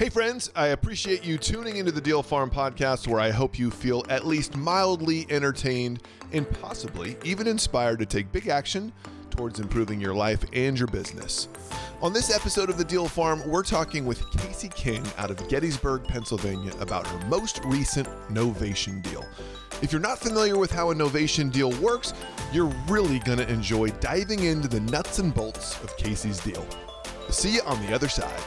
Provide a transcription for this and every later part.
Hey, friends, I appreciate you tuning into the Deal Farm podcast, where I hope you feel at least mildly entertained and possibly even inspired to take big action towards improving your life and your business. On this episode of the Deal Farm, we're talking with Kasey King out of Gettysburg, Pennsylvania, about her most recent Novation deal. If you're not familiar with how a Novation deal works, you're really going to enjoy diving into the nuts and bolts of Kasey's deal. See you on the other side.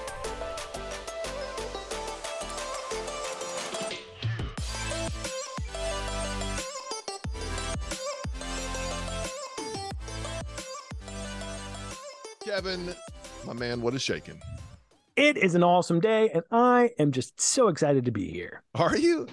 Kevin, my man, what is shaking? It is an awesome day, and I am just so excited to be here. Are you?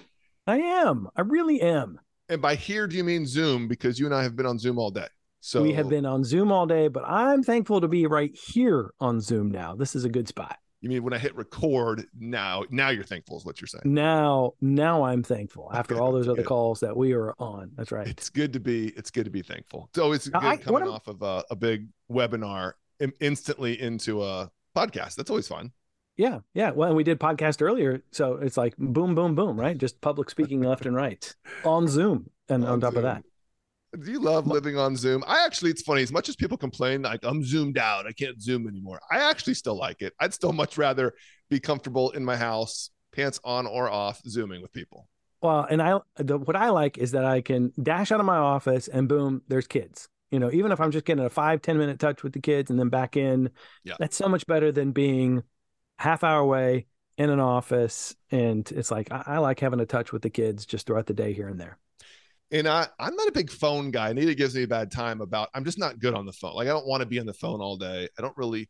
I am. I really am. And by here, do you mean Zoom? Because you and I have been on Zoom all day. So we have been on Zoom all day, but I'm thankful to be right here on Zoom now. This is a good spot. You mean when I hit record now? Now you're thankful is what you're saying. Now, now I'm thankful after Okay, all those other good. calls that we are on. That's right. It's good to be. It's good to be thankful. So it's always good I- coming off of a, a big webinar in- instantly into a podcast. That's always fun. Yeah, yeah. Well, and we did podcast earlier, so it's like boom, boom, boom, right? Just public speaking left and right on Zoom, and on, On top Zoom. of that, Do you love living on Zoom? I actually, it's funny. As much as people complain, like I'm zoomed out, I can't Zoom anymore. I actually still like it. I'd still much rather be comfortable in my house, pants on or off, zooming with people. well, and I the, what I like is that I can dash out of my office and boom, there's kids. You know, even if I'm just getting a five ten minute touch with the kids and then back in, Yeah. that's so much better than being half hour away in an office. And it's like I, I like having a touch with the kids just throughout the day here and there. And I, I'm not a big phone guy. Nita gives me a bad time about I'm just not good on the phone. Like I don't want to be on the phone all day. I don't really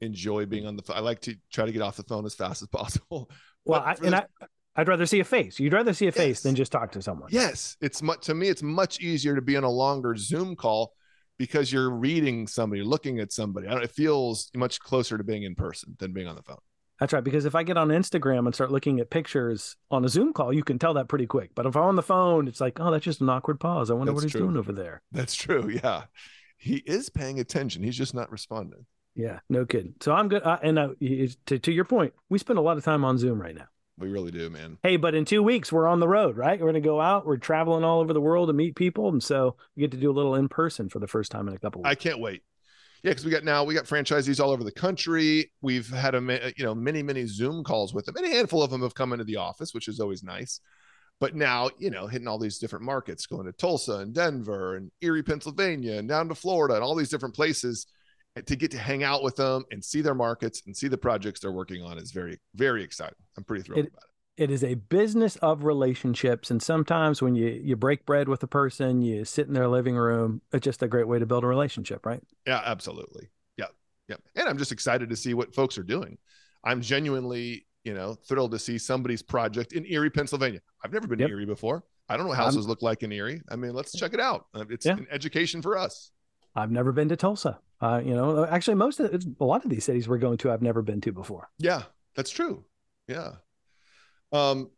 enjoy being on the phone. I like to try to get off the phone as fast as possible. Well, I, and this- I, I'd rather see a face. You'd rather see a face than just talk to someone. Yes, it's much to me. It's much easier to be on a longer Zoom call because you're reading somebody, looking at somebody. It feels much closer to being in person than being on the phone. That's right. Because if I get on Instagram and start looking at pictures on a Zoom call, you can tell that pretty quick. But if I'm on the phone, it's like, oh, that's just an awkward pause. I wonder what he's true. doing over there. That's true. Yeah, he is paying attention. He's just not responding. Yeah, no kidding. So I'm good. And to, to your point, we spend a lot of time on Zoom right now. We really do, man. Hey, but in two weeks, we're on the road, right? We're going to go out. We're traveling all over the world to meet people. And so we get to do a little in person for the first time in a couple Weeks. I can't wait. Yeah, because we got now we got franchisees all over the country. We've had a you know many many Zoom calls with them, and a handful of them have come into the office, which is always nice. But now you know hitting all these different markets, going to Tulsa and Denver and Erie, Pennsylvania, and down to Florida, and all these different places to get to hang out with them and see their markets and see the projects they're working on is very very exciting. I'm pretty thrilled It- about it. it is a business of relationships. And sometimes when you, you break bread with a person, you sit in their living room, it's just a great way to build a relationship, right? Yeah, absolutely. Yeah. Yeah. And I'm just excited to see what folks are doing. I'm genuinely, you know, thrilled to see somebody's project in Erie, Pennsylvania. I've never been Yep. to Erie before. I don't know what I'm- houses look like in Erie. I mean, let's check it out. Uh, It's Yeah. an education for us. I've never been to Tulsa. Uh, you know, actually, most of it's, a lot of these cities we're going to, I've never been to before. Yeah, that's true. Yeah. Um,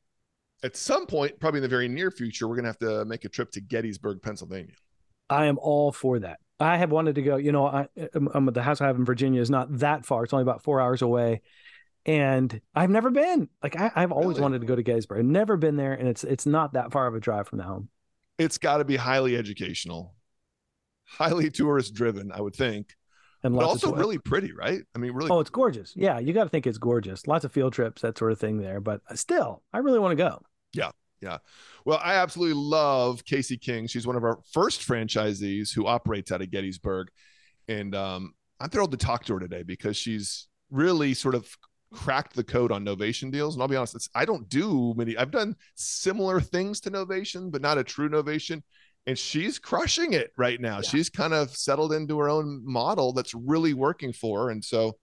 at some point, probably in the very near future, we're gonna have to make a trip to Gettysburg, Pennsylvania. I am all for that. I have wanted to go. You know, I, um, um, the house I have in Virginia is not that far. It's only about four hours away, and I've never been. Like I, I've always Really? wanted to go to Gettysburg. I've never been there, and it's it's not that far of a drive from the home. It's got to be highly educational, highly tourist driven, I would think, And but also really pretty, right? I mean, really Oh, it's gorgeous. Yeah, you got to think it's gorgeous. Lots of field trips, that sort of thing there. But still, I really want to go. Yeah, yeah. Well, I absolutely love Kasey King. She's one of our first franchisees who operates out of Gettysburg. And um, I'm thrilled to talk to her today because she's really sort of cracked the code on Novation deals. And I'll be honest, it's, I don't do many, I've done similar things to Novation, but not a true Novation. And she's crushing it right now. Yeah. She's kind of settled into her own model that's really working for her. And so,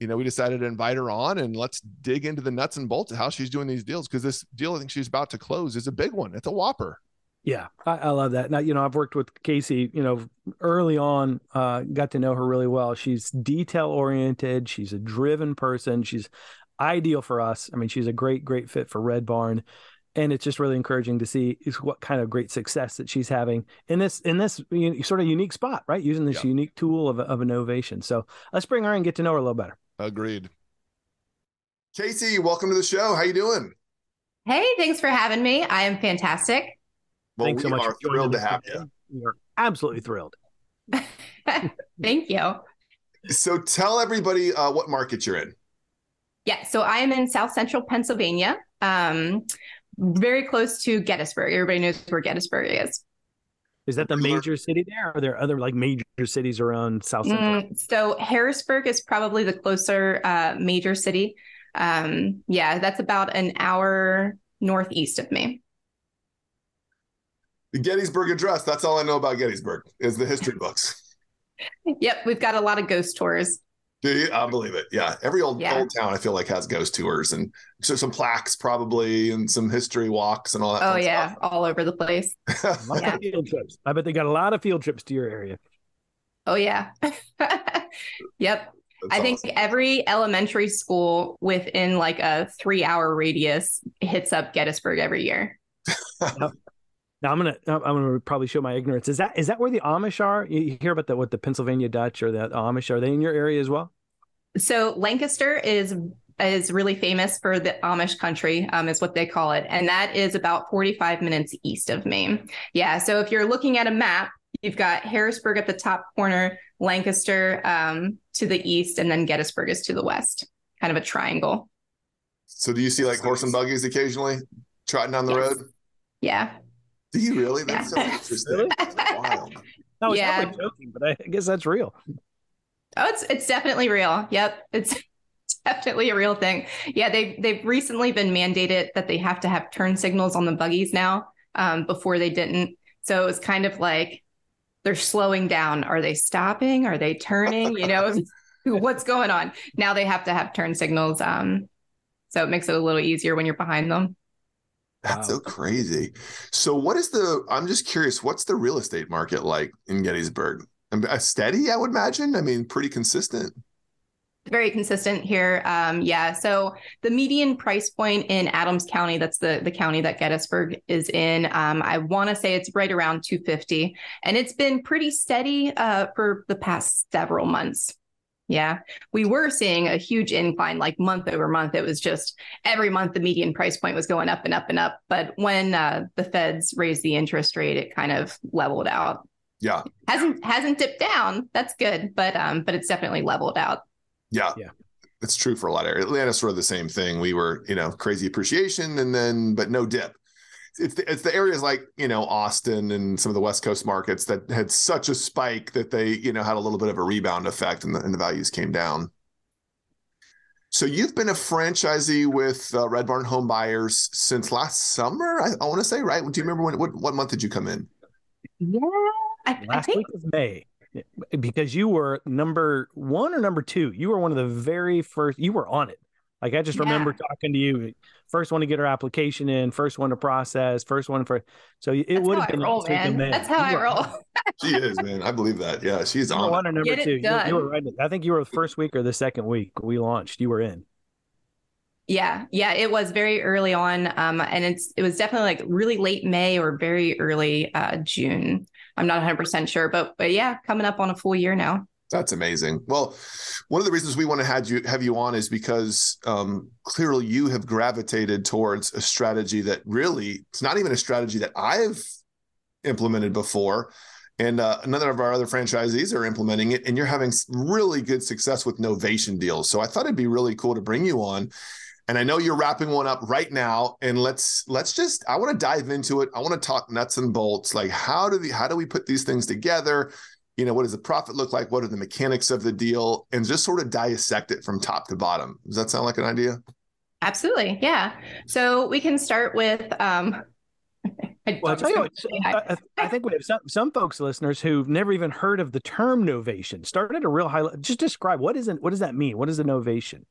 you know, we decided to invite her on and let's dig into the nuts and bolts of how she's doing these deals because this deal I think she's about to close is a big one. It's a whopper. Yeah, I, I love that. Now, you know, I've worked with Kasey, you know, early on, uh, got to know her really well. She's detail oriented. She's a driven person. She's ideal for us. I mean, she's a great, great fit for Red Barn. And it's just really encouraging to see is what kind of great success that she's having in this in this sort of unique spot, right? Using this Yeah. unique tool of of innovation. So let's bring her and get to know her a little better. Agreed. Kasey, welcome to the show. How you doing? Hey, thanks for having me. I am fantastic. Well, Thanks we so much. are for thrilled to have you. We are absolutely thrilled. Thank you. So tell everybody uh, what market you're in. Yeah, so I am in South Central Pennsylvania, um, very close to Gettysburg. Everybody knows where Gettysburg is. Is that the major city there? Or are there other like major cities around South Central? Mm, so Harrisburg is probably the closer uh, major city. Um, yeah, that's about an hour northeast of me. The Gettysburg Address. That's all I know about Gettysburg is the history books. Yep, we've got a lot of ghost tours. Do you? I believe it. Yeah, every old Yeah. old town I feel like has ghost tours and so some plaques probably and some history walks and all that. Oh fun yeah, all over the place. stuff. A lot Yeah. field trips. I bet they got a lot of field trips to your area. Oh yeah. yep. That's I think awesome. every elementary school within like a three hour radius hits up Gettysburg every year. Now I'm gonna I'm gonna probably show my ignorance. Is that is that where the Amish are? You you hear about the what the Pennsylvania Dutch or the Amish? Are they in your area as well? So Lancaster is is really famous for the Amish country, um, is what they call it, and that is about 45 minutes east of me. Yeah. So if you're looking at a map, you've got Harrisburg at the top corner, Lancaster um, to the east, and then Gettysburg is to the west. Kind of a triangle. So do you see like horse and buggies occasionally trotting down the Yes. road? Yeah. Do you really? That's Yeah. so interesting. Really? That's wild. No, it's Yeah. probably joking, but I guess that's real. Oh, it's it's definitely real. Yep, it's definitely a real thing. Yeah, they they've recently been mandated that they have to have turn signals on the buggies now. Um, before they didn't, so it was kind of like they're slowing down. Are they stopping? Are they turning? You know, what's going on? Now they have to have turn signals. Um, so it makes it a little easier when you're behind them. That's Wow. so crazy. So what is the I'm just curious, what's the real estate market like in Gettysburg? Um, uh, Steady, I would imagine. I mean, pretty consistent. very consistent here. Um, yeah. So the median price point in Adams County, that's the the county that Gettysburg is in. Um, I want to say it's right around 250, and it's been pretty steady uh, for the past several months. Yeah, we were seeing a huge incline, like month over month. It was just every month the median price point was going up and up and up. But when uh, the feds raised the interest rate, it kind of leveled out. Yeah. hasn't hasn't dipped down. That's good, but um, but it's definitely leveled out. Yeah. Yeah. It's true for a lot of areas. Atlanta's sort of the same thing. We were, you know, crazy appreciation and then, but no dip. It's the, it's the areas like, you know, Austin and some of the West Coast markets that had such a spike that they, you know, had a little bit of a rebound effect and the, and the values came down. So you've been a franchisee with uh, Red Barn Home Buyers since last summer, I, I want to say, right? Do you remember when, what, what month did you come in? Yeah, I, I think week of May. Because you were number one or number two. You were one of the very first you were on it. Like I just remember talking to you. First one to get her application in, first one to process, first one for so it that's would have been roll, last week of man. That's how You I were roll. She is, man. I believe that. Yeah, she's Number on. one or number Get two. You, you were right. I think you were the first week or the second week we launched. You were in. Yeah, yeah, it was very early on, um, and it's it was definitely like really late May or very early uh, June. I'm not 100 percent sure, but but yeah, coming up on a full year now. That's amazing. Well, one of the reasons we want to have you have you on is because um, clearly you have gravitated towards a strategy that really it's not even a strategy that I've implemented before, and uh, of our other franchisees are implementing it, and you're having really good success with novation deals. So I thought it'd be really cool to bring you on. And I know you're wrapping one up right now, and let's let's just I want to dive into it. I want to talk nuts and bolts, like how do the how do we put these things together? You know what does the profit look like what are the mechanics of the deal and just sort of dissect it from top to bottom does that sound like an idea Absolutely, yeah. So we can start with. Um, I Well, I'll tell you what, just wanna say hi. I, I think we have some, some folks, listeners, who've never even heard of the term novation. Start at a real high level. Just describe what is it, what does that mean? What is a novation?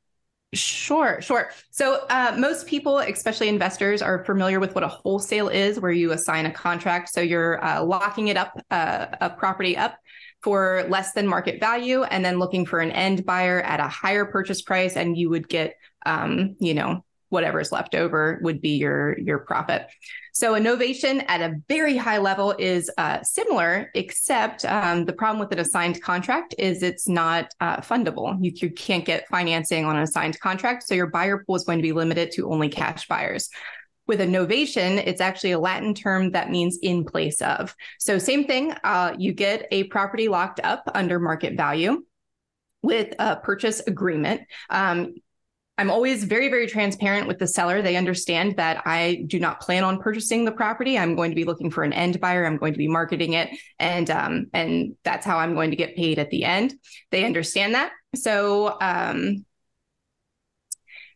Sure, sure. So uh, most people, especially investors, are familiar with what a wholesale is, where you assign a contract. So you're uh, locking it up, uh, a property up for less than market value, and then looking for an end buyer at a higher purchase price, and you would get, um, you know, whatever's left over would be your your profit. So innovation at a very high level is uh, similar, except um, the problem with an assigned contract is it's not uh, fundable. You, you can't get financing on an assigned contract, so your buyer pool is going to be limited to only cash buyers. With a novation, it's actually a Latin term that means in place of. So same thing, uh, you get a property locked up under market value with a purchase agreement. Um, I'm always very, very transparent with the seller. They understand that I do not plan on purchasing the property. I'm going to be looking for an end buyer. I'm going to be marketing it, and um, and that's how I'm going to get paid at the end. They understand that. So um,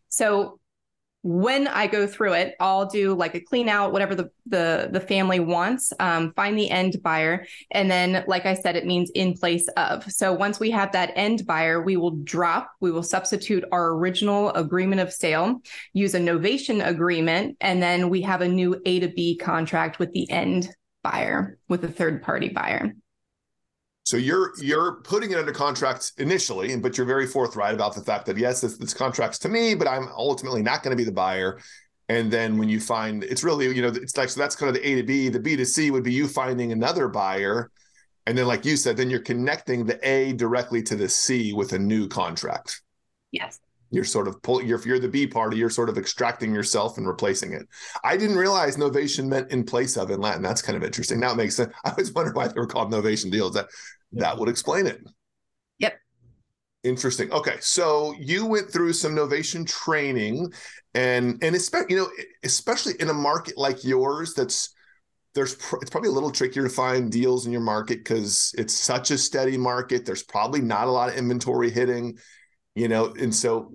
so when I go through it, I'll do like a clean out, whatever the the the family wants. Um, find the end buyer, and then, like I said, it means in place of. So once we have that end buyer, we will drop. We will substitute our original agreement of sale, use a novation agreement, and then we have a new A to B contract with the end buyer, with a third party buyer. So you're you're putting it under contract initially, but you're very forthright about the fact that yes, this, this contract's to me, but I'm ultimately not going to be the buyer. And then when you find it's really, you know, it's like so that's kind of the A to B. The B to C would be you finding another buyer. And then, like you said, then you're connecting the A directly to the C with a new contract. Yes. You're sort of pull. You're, if you're the B party, you're sort of extracting yourself and replacing it. I didn't realize novation meant in place of in Latin. That's kind of interesting. Now it makes sense. I was wondering why they were called novation deals. That that would explain it. Yep. Interesting. Okay, so you went through some novation training, and and especially you know especially in a market like yours that's there's pr- it's probably a little trickier to find deals in your market because it's such a steady market. There's probably not a lot of inventory hitting, you know, and so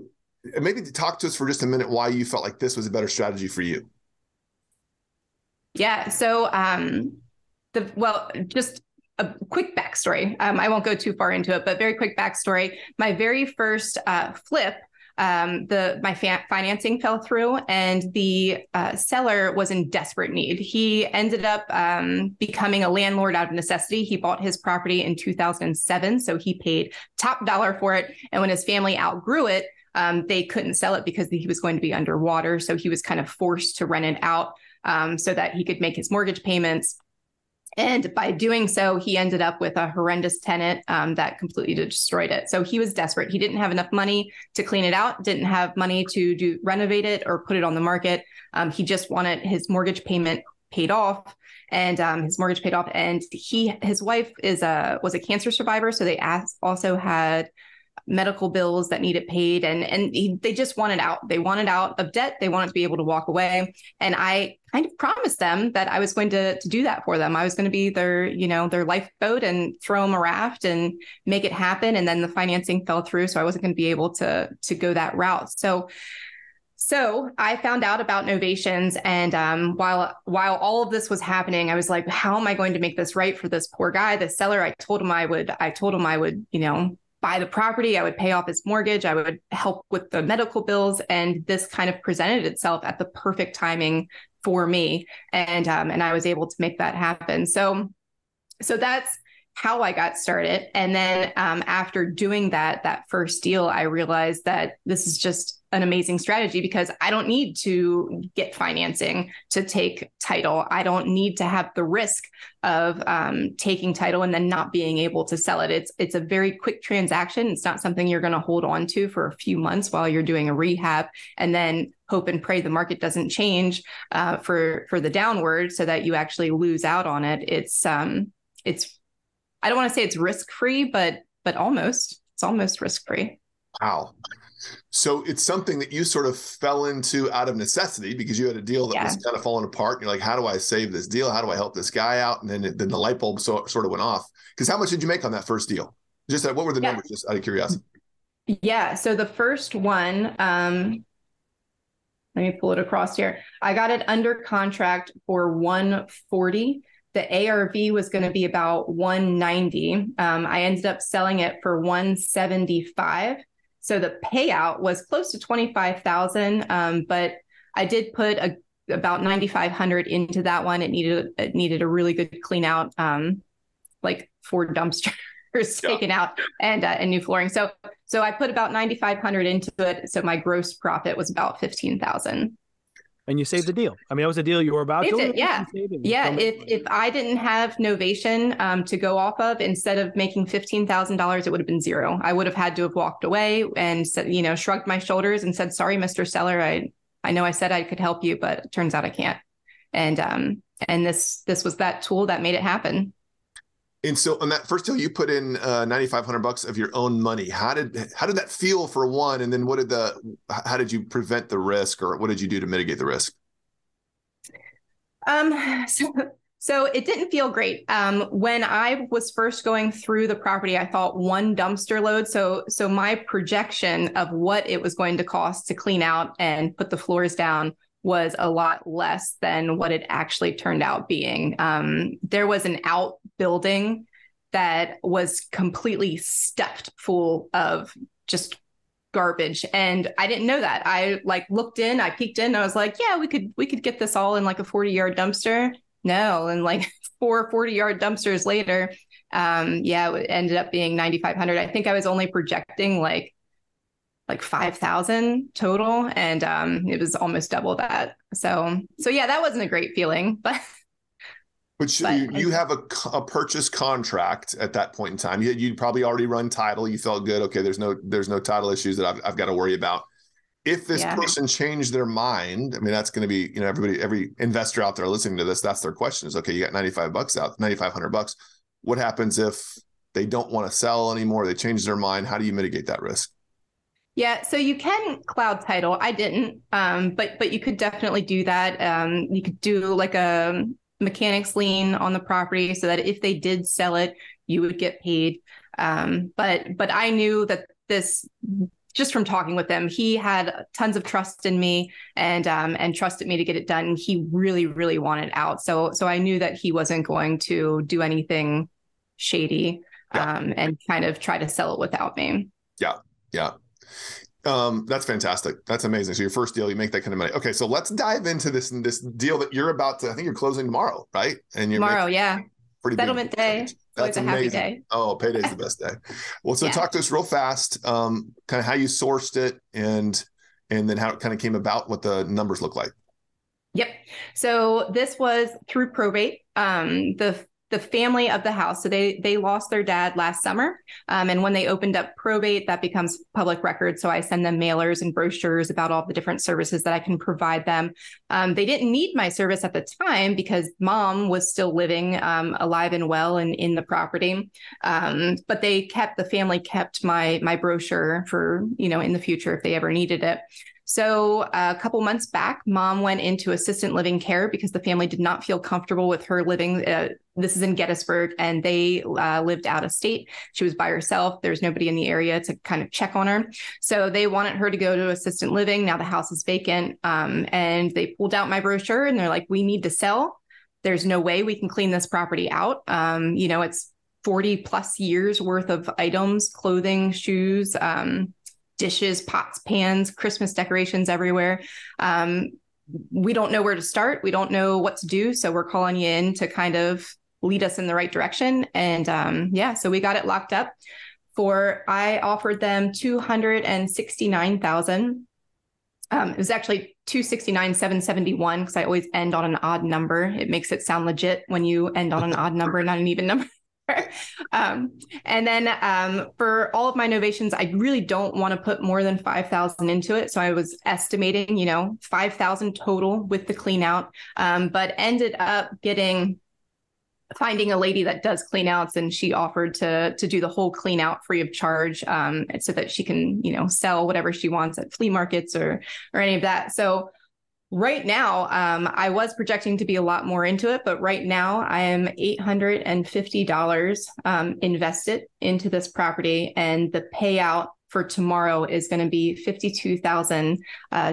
maybe talk to us for just a minute why you felt like this was a better strategy for you. Yeah. So um the well, just a quick backstory. Um, I won't go too far into it, but very quick backstory. My very first uh, flip, um, the my fa- financing fell through, and the uh, seller was in desperate need. He ended up um, becoming a landlord out of necessity. He bought his property in 2007, so he paid top dollar for it. And when his family outgrew it, um, they couldn't sell it because he was going to be underwater. So he was kind of forced to rent it out um, so that he could make his mortgage payments and by doing so, he ended up with a horrendous tenant um, that completely destroyed it. So he was desperate. He didn't have enough money to clean it out, didn't have money to do renovate it or put it on the market. Um, he just wanted his mortgage payment paid off and um, his mortgage paid off and he his wife is a was a cancer survivor so they asked, also had medical bills that needed paid. And and he, they just wanted out. They wanted out of debt. They wanted to be able to walk away. And i kind of promised them that i was going to to do that for them. I was going to be their you know their lifeboat and throw them a raft and make it happen. And then the financing fell through so i wasn't going to be able to to go that route. So so I found out about novations, and um, while while all of this was happening, I was like, "How am I going to make this right for this poor guy, the seller?" I told him I would. I told him I would, you know, buy the property, I would pay off his mortgage, I would help with the medical bills, and this kind of presented itself at the perfect timing for me, and um, and I was able to make that happen. So, so that's how I got started, and then um, after doing that that first deal, I realized that this is just an amazing strategy because I don't need to get financing to take title. I don't need to have the risk of um, taking title and then not being able to sell it. It's it's a very quick transaction. It's not something you're going to hold on to for a few months while you're doing a rehab and then hope and pray the market doesn't change uh, for for the downward so that you actually lose out on it. It's um it's I don't want to say it's risk free, but but almost it's almost risk free. Wow. So it's something that you sort of fell into out of necessity because you had a deal that yeah. was kind of falling apart. And you're like, how do I save this deal? How do I help this guy out? And then it, then the light bulb so, sort of went off. Because how much did you make on that first deal? Just what were the yeah. numbers? Just out of curiosity. Yeah. So the first one, um, let me pull it across here. I got it under contract for 140 the ARV was going to be about 190. Um, I ended up selling it for 175. So the payout was close to 25,000, um, but I did put a, about 9,500 into that one. It needed it needed a really good clean out, um, like four dumpsters yeah. taken out and uh, and new flooring. So So I put about 9,500 into it. So my gross profit was about 15,000 and you saved the deal. I mean, that was a deal you were about saved to. It, yeah, yeah. If if I didn't have Novation um, to go off of, instead of making fifteen thousand dollars, it would have been zero. I would have had to have walked away and said, you know, shrugged my shoulders and said, "Sorry, Mister Seller, I I know I said I could help you, but it turns out I can't." And um and this this was that tool that made it happen. And so on that first deal, you put in uh, ninety five hundred bucks of your own money. How did how did that feel for one? And then what did the how did you prevent the risk, or what did you do to mitigate the risk? Um, so so it didn't feel great. Um, when I was first going through the property, I thought one dumpster load. So so my projection of what it was going to cost to clean out and put the floors down was a lot less than what it actually turned out being. Um, there was an outbuilding that was completely stuffed full of just garbage. And i didn't know that. I like looked in i peeked in i was like yeah we could we could get this all in like a 40 yard dumpster. No and like four 40 yard dumpsters later um yeah it ended up being 9500 i think i was only projecting like like 5000 total and um it was almost double that. So so yeah that wasn't a great feeling but but, but you, you, have a, a purchase contract at that point in time. You, you'd probably already run title. You felt good. Okay there's no there's no title issues that i've, I've got to worry about. If this yeah. person changed their mind i mean that's going to be you know everybody every investor out there listening to this that's their question is okay you got 95 bucks out 9500 bucks. What happens if they don't want to sell anymore? They change their mind. How do you mitigate that risk? Yeah, so you can cloud title. I didn't, um, but but you could definitely do that. Um, you could do like a mechanics lien on the property so that if they did sell it, you would get paid. Um, but but I knew that this just from talking with them, he had tons of trust in me and um, and trusted me to get it done. He really really wanted out, so so I knew that he wasn't going to do anything shady yeah. um, and kind of try to sell it without me. Yeah, yeah. Um, that's fantastic. That's amazing. So your first deal, you make that kind of money. Okay, so let's dive into this this deal that you're about to. I think you're closing tomorrow, right? And you're tomorrow, yeah. Pretty settlement day. That's a amazing. Day. Oh, payday's the best day. Well, so yeah. talk to us real fast. Um, kind of how you sourced it, and and then how it kind of came about, what the numbers look like. Yep. So this was through probate. Um, the the family of the house. So they they lost their dad last summer, um, and when they opened up probate, that becomes public record. So I send them mailers and brochures about all the different services that I can provide them. Um, they didn't need my service at the time because mom was still living um, alive and well and in the property, um, but they kept the family kept my my brochure for you know in the future if they ever needed it. So, uh, a couple months back, mom went into assistant living care because the family did not feel comfortable with her living. Uh, this is in Gettysburg, and they uh, lived out of state. She was by herself. There's nobody in the area to kind of check on her. So, they wanted her to go to assistant living. Now the house is vacant. Um, and they pulled out my brochure and they're like, we need to sell. There's no way we can clean this property out. Um, you know, it's 40 plus years worth of items, clothing, shoes. Um, dishes, pots, pans, Christmas decorations everywhere. Um, we don't know where to start. We don't know what to do. So we're calling you in to kind of lead us in the right direction. And um, yeah, so we got it locked up for, I offered them 269,000. Um, it was actually 269 771 because I always end on an odd number. It makes it sound legit when you end on an odd number, not an even number. um, and then um, for all of my novations, I really don't want to put more than 5,000 into it. So I was estimating, you know, 5,000 total with the clean out, um, but ended up getting finding a lady that does clean outs and she offered to to do the whole clean out free of charge um, so that she can you know sell whatever she wants at flea markets or or any of that so Right now, um, I was projecting to be a lot more into it, but right now I am $850 um, invested into this property, and the payout for tomorrow is going to be $52,265. Uh,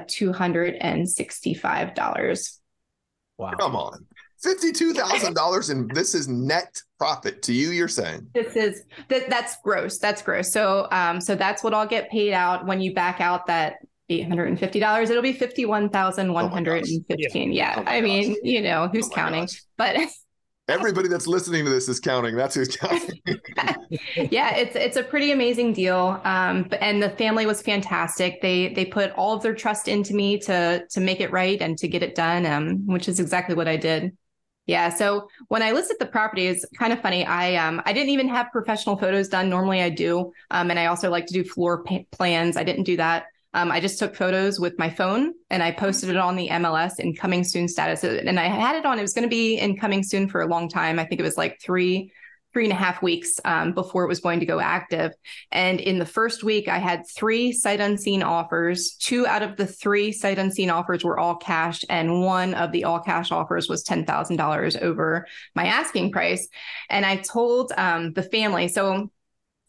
wow. Come on. $52,000 and this is net profit to you you're saying. This is that that's gross. That's gross. So um so that's what I'll get paid out when you back out that $850 it'll be 51,115 oh yeah, yeah. Oh I mean you know who's oh counting gosh. but Everybody that's listening to this is counting. That's who's counting. yeah, it's it's a pretty amazing deal. Um, and the family was fantastic. They they put all of their trust into me to to make it right and to get it done. Um, which is exactly what I did. Yeah. So when I listed the property, it's kind of funny. I um I didn't even have professional photos done. Normally I do. Um, and I also like to do floor plans. I didn't do that. Um, I just took photos with my phone and I posted it on the MLS in coming soon status. And I had it on, it was going to be in coming soon for a long time. I think it was like three, three and a half weeks um, before it was going to go active. And in the first week, I had three sight unseen offers. Two out of the three sight unseen offers were all cash, and one of the all cash offers was $10,000 over my asking price. And I told um, the family, so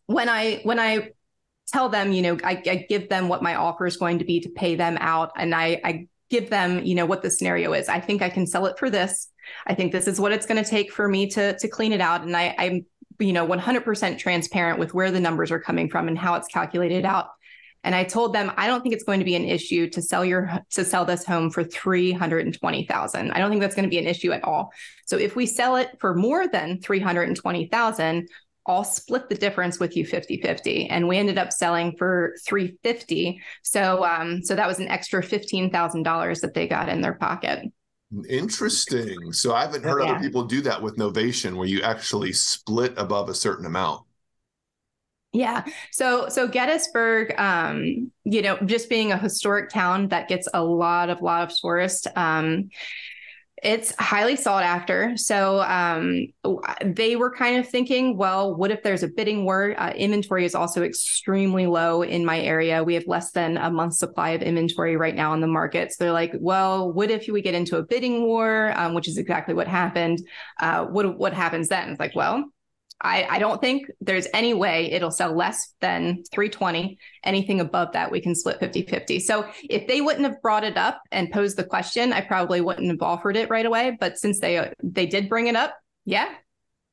when I when I tell them, you know, I, I, give them what my offer is going to be to pay them out. And I, I give them, you know, what the scenario is. I think I can sell it for this. I think this is what it's going to take for me to, to clean it out. And I, I'm, you know, 100% transparent with where the numbers are coming from and how it's calculated out. And I told them I don't think it's going to be an issue to sell your to sell this home for 320,000. I don't think that's going to be an issue at all. So if we sell it for more than 320,000, I'll split the difference with you 50 50. And we ended up selling for 350. So um, so that was an extra $15,000 that they got in their pocket. Interesting. So I haven't heard yeah. other people do that with Novation where you actually split above a certain amount. Yeah. So so Gettysburg, um, you know, just being a historic town that gets a lot of lot of tourists, um, it's highly sought after. So um, they were kind of thinking, well, what if there's a bidding war? Uh, inventory is also extremely low in my area. We have less than a month's supply of inventory right now on the market. So they're like, well, what if we get into a bidding war, um, which is exactly what happened? Uh, what what happens then? It's like, well, I, I don't think there's any way it'll sell less than 320. Anything above that, we can split 50 50. So if they wouldn't have brought it up and posed the question, I probably wouldn't have offered it right away. But since they they did bring it up, yeah,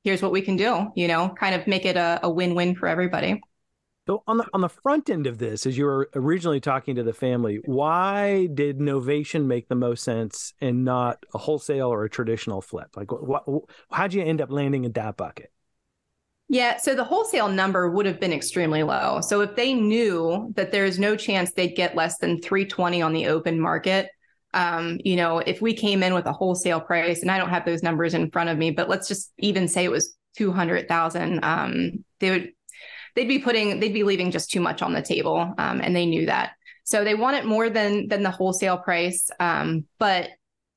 here's what we can do, you know, kind of make it a, a win win for everybody. So on the on the front end of this, as you were originally talking to the family, why did novation make the most sense and not a wholesale or a traditional flip? Like, what, how'd you end up landing in that bucket? Yeah, so the wholesale number would have been extremely low. So if they knew that there is no chance they'd get less than 320 on the open market, um, you know, if we came in with a wholesale price, and I don't have those numbers in front of me, but let's just even say it was 200,000, um, they would they'd be putting they'd be leaving just too much on the table, um, and they knew that. So they wanted more than than the wholesale price, um, but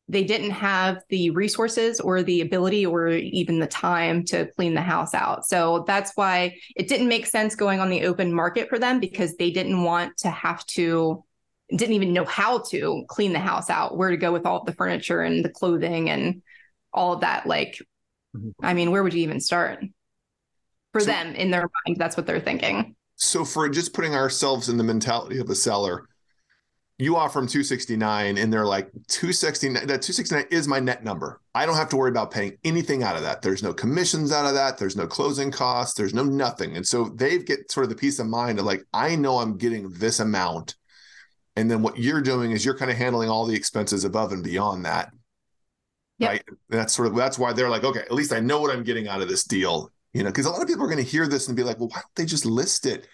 they didn't have the resources or the ability or even the time to clean the house out. So that's why it didn't make sense going on the open market for them because they didn't want to have to didn't even know how to clean the house out, where to go with all the furniture and the clothing and all of that like mm-hmm. I mean, where would you even start? For so, them in their mind, that's what they're thinking. So for just putting ourselves in the mentality of a seller, you offer them 269 and they're like 269 that 269 is my net number. I don't have to worry about paying anything out of that. There's no commissions out of that. There's no closing costs. There's no nothing. And so they get sort of the peace of mind of like i know i'm getting this amount. And then what you're doing is you're kind of handling all the expenses above and beyond that. Yep. right? That's sort of that's why they're like okay at least i know what i'm getting out of this deal you know because a lot of people are going to hear this and be like well why don't they just list it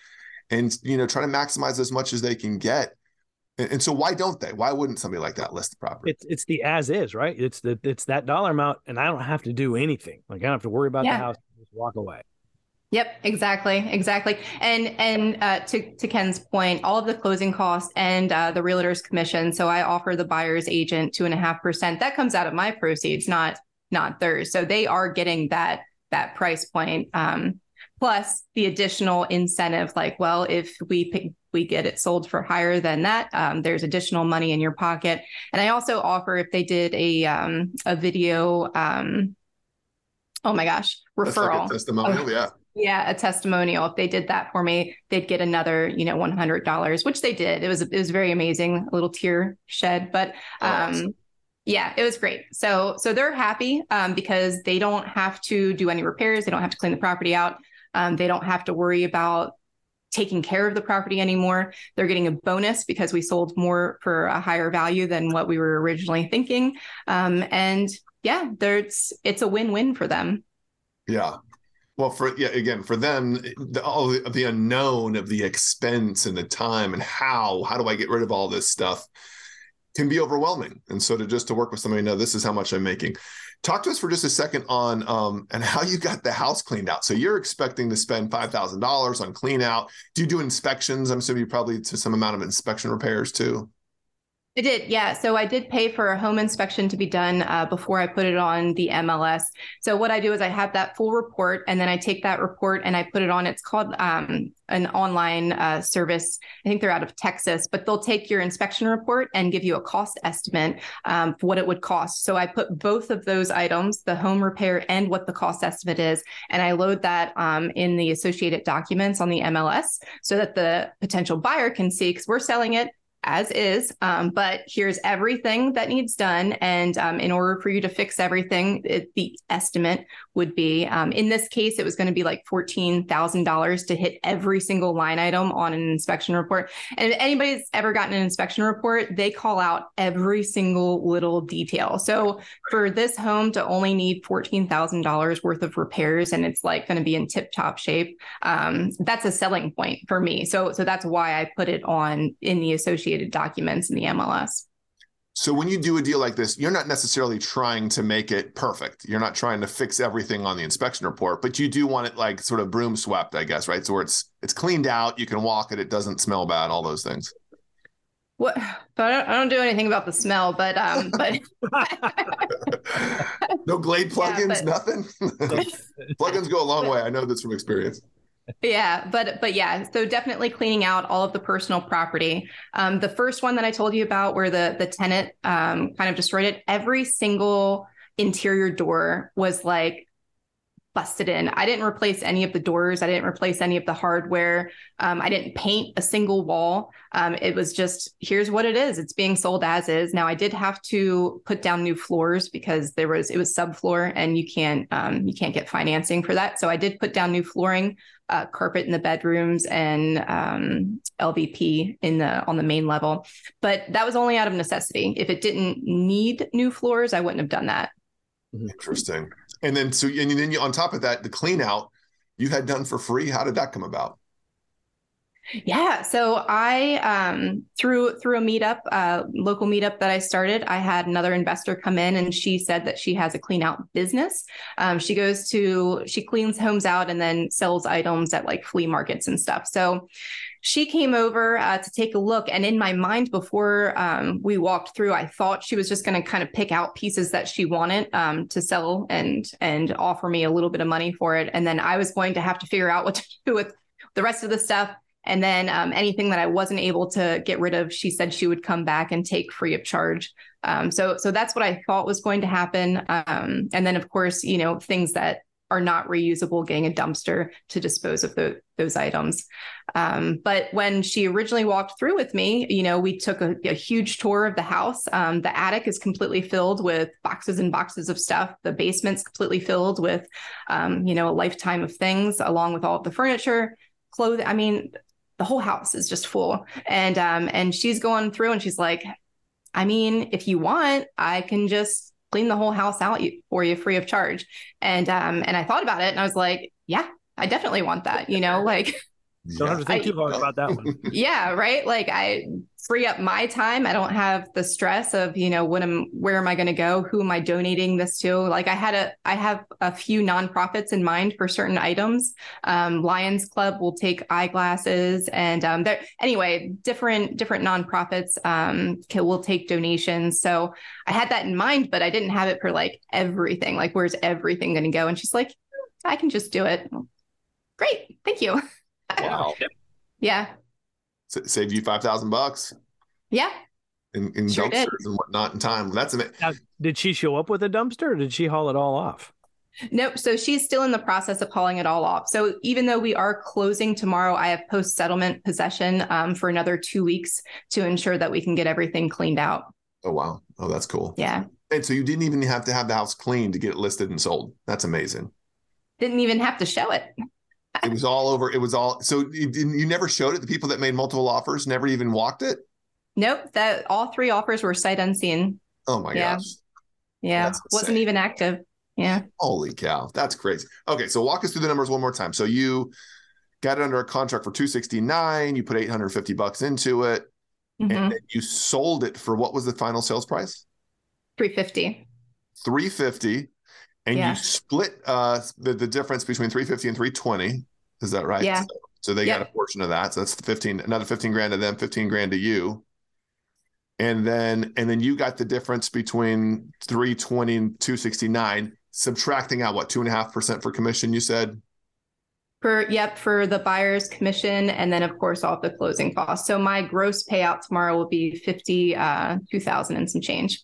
and you know try to maximize as much as they can get and, and, so why don't they? Why wouldn't somebody like that list the property? It's it's the as is, right? It's the it's that dollar amount, and I don't have to do anything. Like I don't have to worry about yeah. the house. Just walk away. Yep, exactly, exactly. And and uh, to to Ken's point, all of the closing costs and uh, the realtor's commission. So I offer the buyer's agent two and a half percent. That comes out of my proceeds, not not theirs. So they are getting that that price point. Um, plus the additional incentive like well if we pick, we get it sold for higher than that um, there's additional money in your pocket. And i also offer if they did a um, a video um, oh my gosh referral like testimonial yeah. Yeah a testimonial. If they did that for me they'd get another you know $100 which they did. It was it was very amazing a little tear shed but oh, um yeah it was great. So so they're happy um, because they don't have to do any repairs. They don't have to clean the property out. Um, they don't have to worry about taking care of the property anymore. They're getting a bonus because we sold more for a higher value than what we were originally thinking. Um, and yeah, there's it's a win-win for them. Yeah. Well, for yeah, again, for them, the, all the, the unknown of the expense and the time and how how do I get rid of all this stuff can be overwhelming. And so to just to work with somebody, know this is how much I'm making. Talk to us for just a second on um, and how you got the house cleaned out. So you're expecting to spend five thousand dollars on clean out. Do you do inspections? I'm assuming you probably to some amount of inspection repairs too. I did, yeah. So I did pay for a home inspection to be done uh, before I put it on the MLS. So what I do is I have that full report, and then I take that report and I put it on. It's called um, an online uh, service. I think they're out of Texas, but they'll take your inspection report and give you a cost estimate um, for what it would cost. So I put both of those items, the home repair and what the cost estimate is, and I load that um, in the associated documents on the MLS so that the potential buyer can see because we're selling it as is, um, but here's everything that needs done. And um, in order for you to fix everything, it, the estimate would be um, in this case, it was going to be like $14,000 to hit every single line item on an inspection report. And if anybody's ever gotten an inspection report, they call out every single little detail. So for this home to only need $14,000 worth of repairs and it's like going to be in tip top shape, um, that's a selling point for me. So, so that's why I put it on in the associated associated documents in the MLS. So when you do a deal like this, you're not necessarily trying to make it perfect. You're not trying to fix everything on the inspection report, but you do want it like sort of broom swept, I guess, right? So where it's it's cleaned out, you can walk it, it doesn't smell bad, all those things. What? But I don't, I don't do anything about the smell. But um, but no Glade plugins, yeah, but... nothing. plugins go a long way. I know this from experience yeah but but yeah so definitely cleaning out all of the personal property um, the first one that i told you about where the the tenant um, kind of destroyed it every single interior door was like busted in. I didn't replace any of the doors. I didn't replace any of the hardware. Um, I didn't paint a single wall. Um, it was just here's what it is. It's being sold as is. Now I did have to put down new floors because there was it was subfloor and you can't um, you can't get financing for that. So I did put down new flooring uh, carpet in the bedrooms and um, LVP in the on the main level. But that was only out of necessity. If it didn't need new floors, I wouldn't have done that. Mm-hmm. Interesting. And then so and then you, on top of that, the clean out you had done for free. How did that come about? Yeah. So I um through through a meetup, uh local meetup that I started, I had another investor come in and she said that she has a clean out business. Um she goes to she cleans homes out and then sells items at like flea markets and stuff. So she came over uh, to take a look and in my mind before um, we walked through i thought she was just going to kind of pick out pieces that she wanted um, to sell and and offer me a little bit of money for it and then i was going to have to figure out what to do with the rest of the stuff and then um, anything that I wasn't able to get rid of, she said she would come back and take free of charge. Um, so, so that's what I thought was going to happen. Um, and then, of course, you know, things that are not reusable, getting a dumpster to dispose of the, those items. Um, but when she originally walked through with me, you know, we took a, a huge tour of the house. Um, the attic is completely filled with boxes and boxes of stuff. The basement's completely filled with, um, you know, a lifetime of things, along with all of the furniture, clothing. I mean, the whole house is just full. And um, and she's going through and she's like, I mean, if you want, I can just clean the whole house out for you free of charge. And um, and I thought about it and I was like, yeah, I definitely want that, you know, like don't have to think I, too hard about that one. Yeah, right. Like I free up my time. I don't have the stress of, you know, what am where am I going to go? Who am I donating this to? Like I had a I have a few nonprofits in mind for certain items. Um, Lions Club will take eyeglasses and um there anyway, different different nonprofits um can, will take donations. So I had that in mind, but I didn't have it for like everything. Like where's everything going to go? And she's like, I can just do it. Great. Thank you. Wow. yeah. S- save you 5,000 bucks. Yeah. In, in sure dumpsters did. and whatnot in time. That's amazing. Now, did she show up with a dumpster or did she haul it all off? Nope. So she's still in the process of hauling it all off. So even though we are closing tomorrow, I have post settlement possession um, for another two weeks to ensure that we can get everything cleaned out. Oh, wow. Oh, that's cool. Yeah. And so you didn't even have to have the house cleaned to get it listed and sold. That's amazing. Didn't even have to show it it was all over. It was all. So you, you never showed it. The people that made multiple offers never even walked it. Nope. That all three offers were sight unseen. Oh my yeah. gosh. Yeah. Wasn't even active. Yeah. Holy cow, that's crazy. Okay, so walk us through the numbers one more time. So you got it under a contract for 269, you put 850 bucks into it, Mhm. and then you sold it for what was the final sales price? 350. 350 and Yeah. you split uh the, the difference between 350 and 320 is that right Yeah. so, so they Yep. got a portion of that so that's the 15 another 15 grand to them 15 grand to you and then and then you got the difference between 320 and 269 subtracting out what two and a half percent for commission you said For yep, for the buyer's commission and then of course all of the closing costs. So my gross payout tomorrow will be fifty uh two thousand and some change.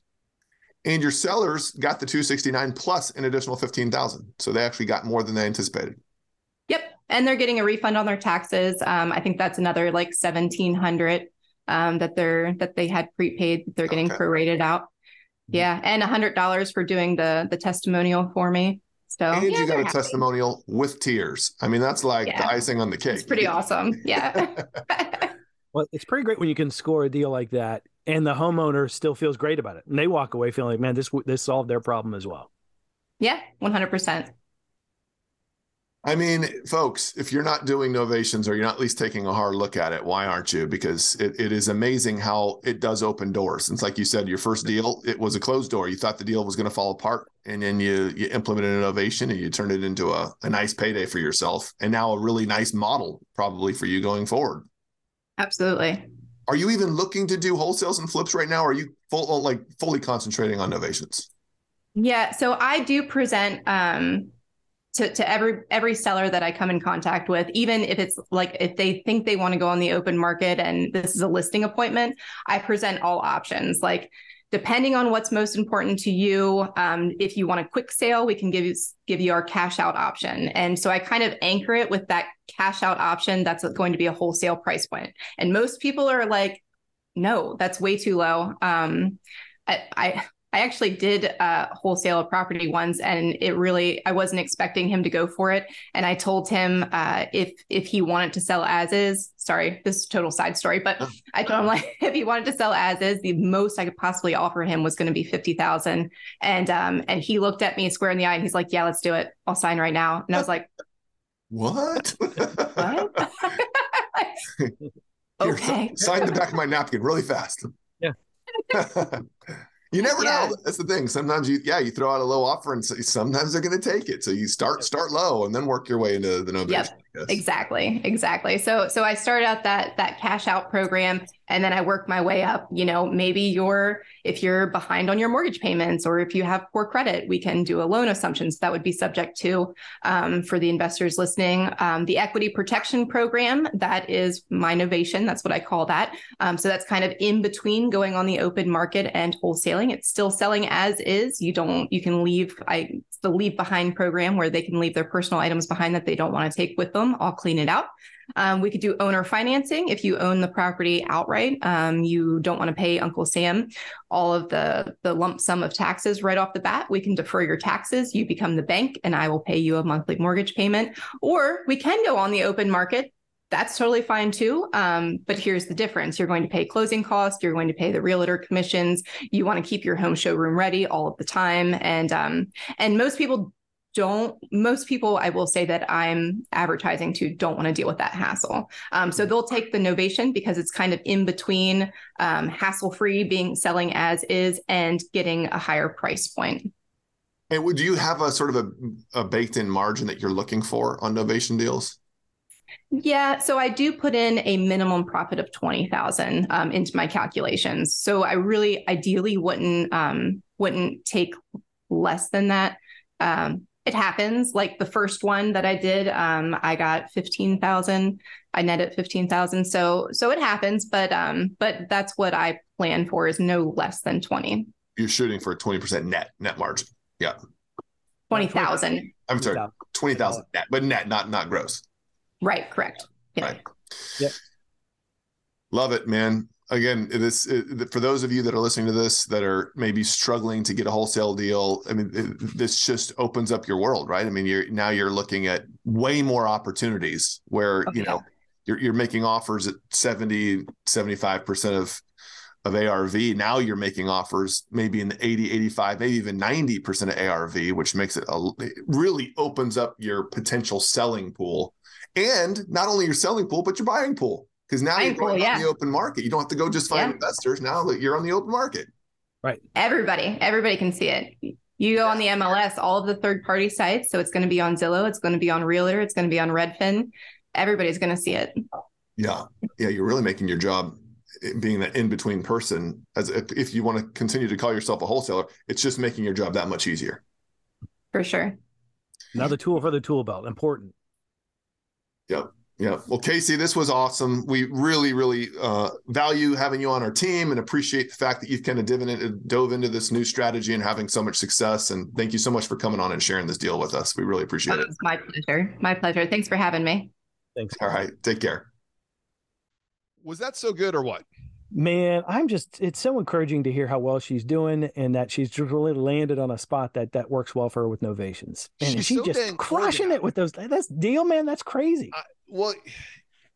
and your sellers got the 269 plus an additional 15000 so they actually got more than they anticipated. And they're getting a refund on their taxes. Um, I think that's another like seventeen hundred um that they're that they had prepaid that they're getting Okay. prorated out. Yeah. And a hundred dollars for doing the the testimonial for me. So and yeah, you got a happy. testimonial with tears i mean that's like Yeah. the icing on the cake It's pretty awesome. Yeah. Well, it's pretty great when you can score a deal like that, and the homeowner still feels great about it, and they walk away feeling like, man, this this solved their problem as well. yeah, one hundred percent. I mean, folks, if you're not doing novations or you're not at least taking a hard look at it, why aren't you? Because it, it is amazing how it does open doors. It's like you said, your first deal, it was a closed door. You thought the deal was going to fall apart, and then you you implemented an innovation and you turned it into a, a nice payday for yourself, and now a really nice model probably for you going forward. Absolutely. Are you even looking to do wholesales and flips right now? Or are you full like fully concentrating on novations? Yeah, so I do present um to to every every seller that I come in contact with, even if it's like if they think they want to go on the open market and this is a listing appointment, I present all options. Like depending on what's most important to you, um, if you want a quick sale, we can give you give you our cash out option. And so I kind of anchor it with that cash out option. That's going to be a wholesale price point. And most people are like, no, that's way too low. Um, I, I I actually did uh, wholesale a property once, and it really I wasn't expecting him to go for it. And I told him uh, if if he wanted to sell as is. Sorry, this is a total side story, but I told him like if he wanted to sell as is, the most I could possibly offer him was going to be fifty thousand. And um and he looked at me square in the eye, and he's like, "Yeah, let's do it. I'll sign right now." And I was like, What? "What?" Here, okay. sign the back of my napkin really fast. Yeah. You never Yeah. know. That's the thing. Sometimes you, yeah, you throw out a low offer, and sometimes they're going to take it. So you start start low, and then work your way into the novation. Yep. Exactly, exactly. So so I started out that that cash out program and then I worked my way up. You know, maybe you're if you're behind on your mortgage payments or if you have poor credit, we can do a loan assumption. So that would be subject to um, for the investors listening. Um, the equity protection program, that is my novation. That's what I call that. Um, so that's kind of in between going on the open market and wholesaling. It's still selling as is. You don't you can leave I the leave behind program where they can leave their personal items behind that they don't want to take with them. I'll clean it out. Um, we could do owner financing if you own the property outright. Um, you don't want to pay Uncle Sam all of the the lump sum of taxes right off the bat. We can defer your taxes. You become the bank, and I will pay you a monthly mortgage payment. Or we can go on the open market. That's totally fine too. Um, but here's the difference: you're going to pay closing costs. You're going to pay the realtor commissions. You want to keep your home showroom ready all of the time, and um, and most people don't most people i will say that i'm advertising to don't want to deal with that hassle. Um, so they'll take the novation because it's kind of in between um, hassle free being selling as is and getting a higher price point. And would you have a sort of a, a baked in margin that you're looking for on novation deals? yeah so i do put in a minimum profit of 20000 um, into my calculations. So i really ideally wouldn't um, wouldn't take less than that um, it happens. Like the first one that I did, um, I got fifteen thousand. I netted fifteen thousand. So so it happens, but um, but that's what I plan for is no less than twenty. You're shooting for a 20% net net margin. Yeah. Twenty thousand. I'm sorry, 20,000 net, but net, not not gross. Right, correct. Yeah. Right. Yep. Love it, man. Again, this it, for those of you that are listening to this that are maybe struggling to get a wholesale deal. I mean, it, this just opens up your world, right? I mean, you're now you're looking at way more opportunities where Okay. you know you're you're making offers at 70, 75 percent of of ARV. Now you're making offers maybe in the 80, 85, maybe even 90% of ARV, which makes it, a, it really opens up your potential selling pool. And not only your selling pool, but your buying pool. Because now buying you're going pool, yeah. on the open market. You don't have to go just find yeah. investors. Now that you're on the open market. Right. Everybody, everybody can see it. You go on the MLS, all of the third party sites. So it's going to be on Zillow, it's going to be on Realtor, it's going to be on Redfin. Everybody's going to see it. Yeah. Yeah. You're really making your job eh, being that in between person as if, if you want to continue to call yourself a wholesaler it's just making your job that much easier for sure another tool for the tool belt important yep yeah. Well, Kasey, this was awesome. We really, really uh, value having you on our team and appreciate the fact that you've kind of dove into this new strategy and having so much success. And thank you so much for coming on and sharing this deal with us. We really appreciate oh, it. My pleasure. My pleasure. Thanks for having me. Thanks. All right. Take care. Was that so good or what? Man, I'm just it's so encouraging to hear how well she's doing and that she's just really landed on a spot that that works well for her with novations. And she's, she's so just crushing it with those that's deal, man. That's crazy. Uh, well,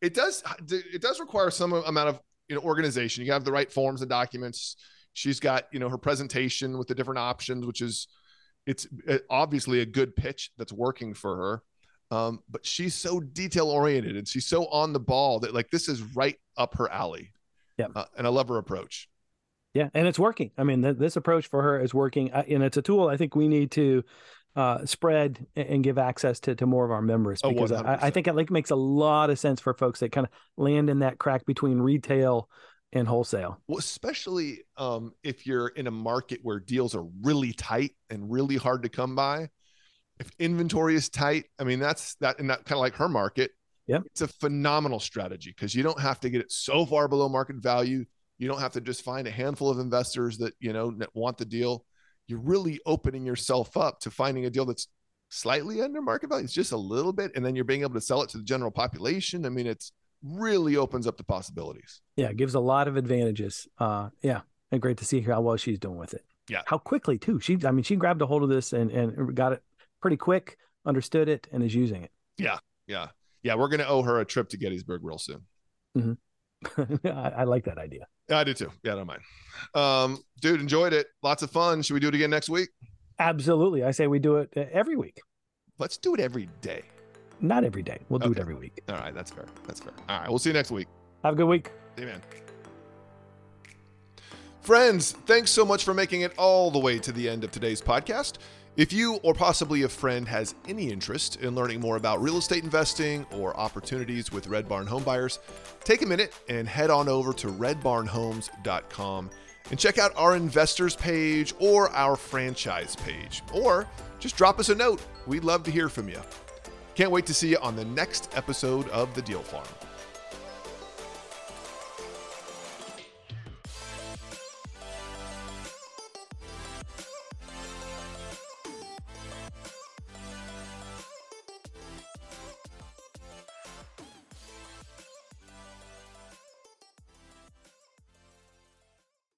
it does it does require some amount of you know organization. You have the right forms and documents. She's got, you know, her presentation with the different options, which is it's uh, obviously a good pitch that's working for her. Um, but she's so detail oriented and she's so on the ball that like this is right up her alley. Yeah. Uh, and I love her approach. Yeah. And it's working. I mean, th- this approach for her is working. and it's a tool I think we need to uh, spread and give access to, to more of our members oh, because oh, I, I, think it like makes a lot of sense for folks that kind of land in that crack between retail and wholesale. Well, especially um, if you're in a market where deals are really tight and really hard to come by if inventory is tight, I mean that's that and that kind of like her market. Yeah, it's a phenomenal strategy because you don't have to get it so far below market value. You don't have to just find a handful of investors that you know that want the deal. You're really opening yourself up to finding a deal that's slightly under market value. It's just a little bit, and then you're being able to sell it to the general population. I mean, it's really opens up the possibilities. Yeah, it gives a lot of advantages. Uh, yeah, and great to see how well she's doing with it. Yeah, how quickly too. She, I mean, she grabbed a hold of this and and got it pretty quick, understood it, and is using it. Yeah, yeah, yeah. We're gonna owe her a trip to Gettysburg real soon. Mm-hmm. I, I, like that idea. I do too. Yeah, I don't mind. Um, dude, enjoyed it. Lots of fun. Should we do it again next week? Absolutely. I say we do it uh, every week. Let's do it every day. Not every day. We'll do it every week. All right, that's fair. That's fair. All right, we'll see you next week. Have a good week. Amen. Friends, thanks so much for making it all the way to the end of today's podcast. If you or possibly a friend has any interest in learning more about real estate investing or opportunities with Red Barn homebuyers, take a minute and head on over to redbarnhomes.com and check out our investors page or our franchise page. Or just drop us a note. We'd love to hear from you. Can't wait to see you on the next episode of The Deal Farm.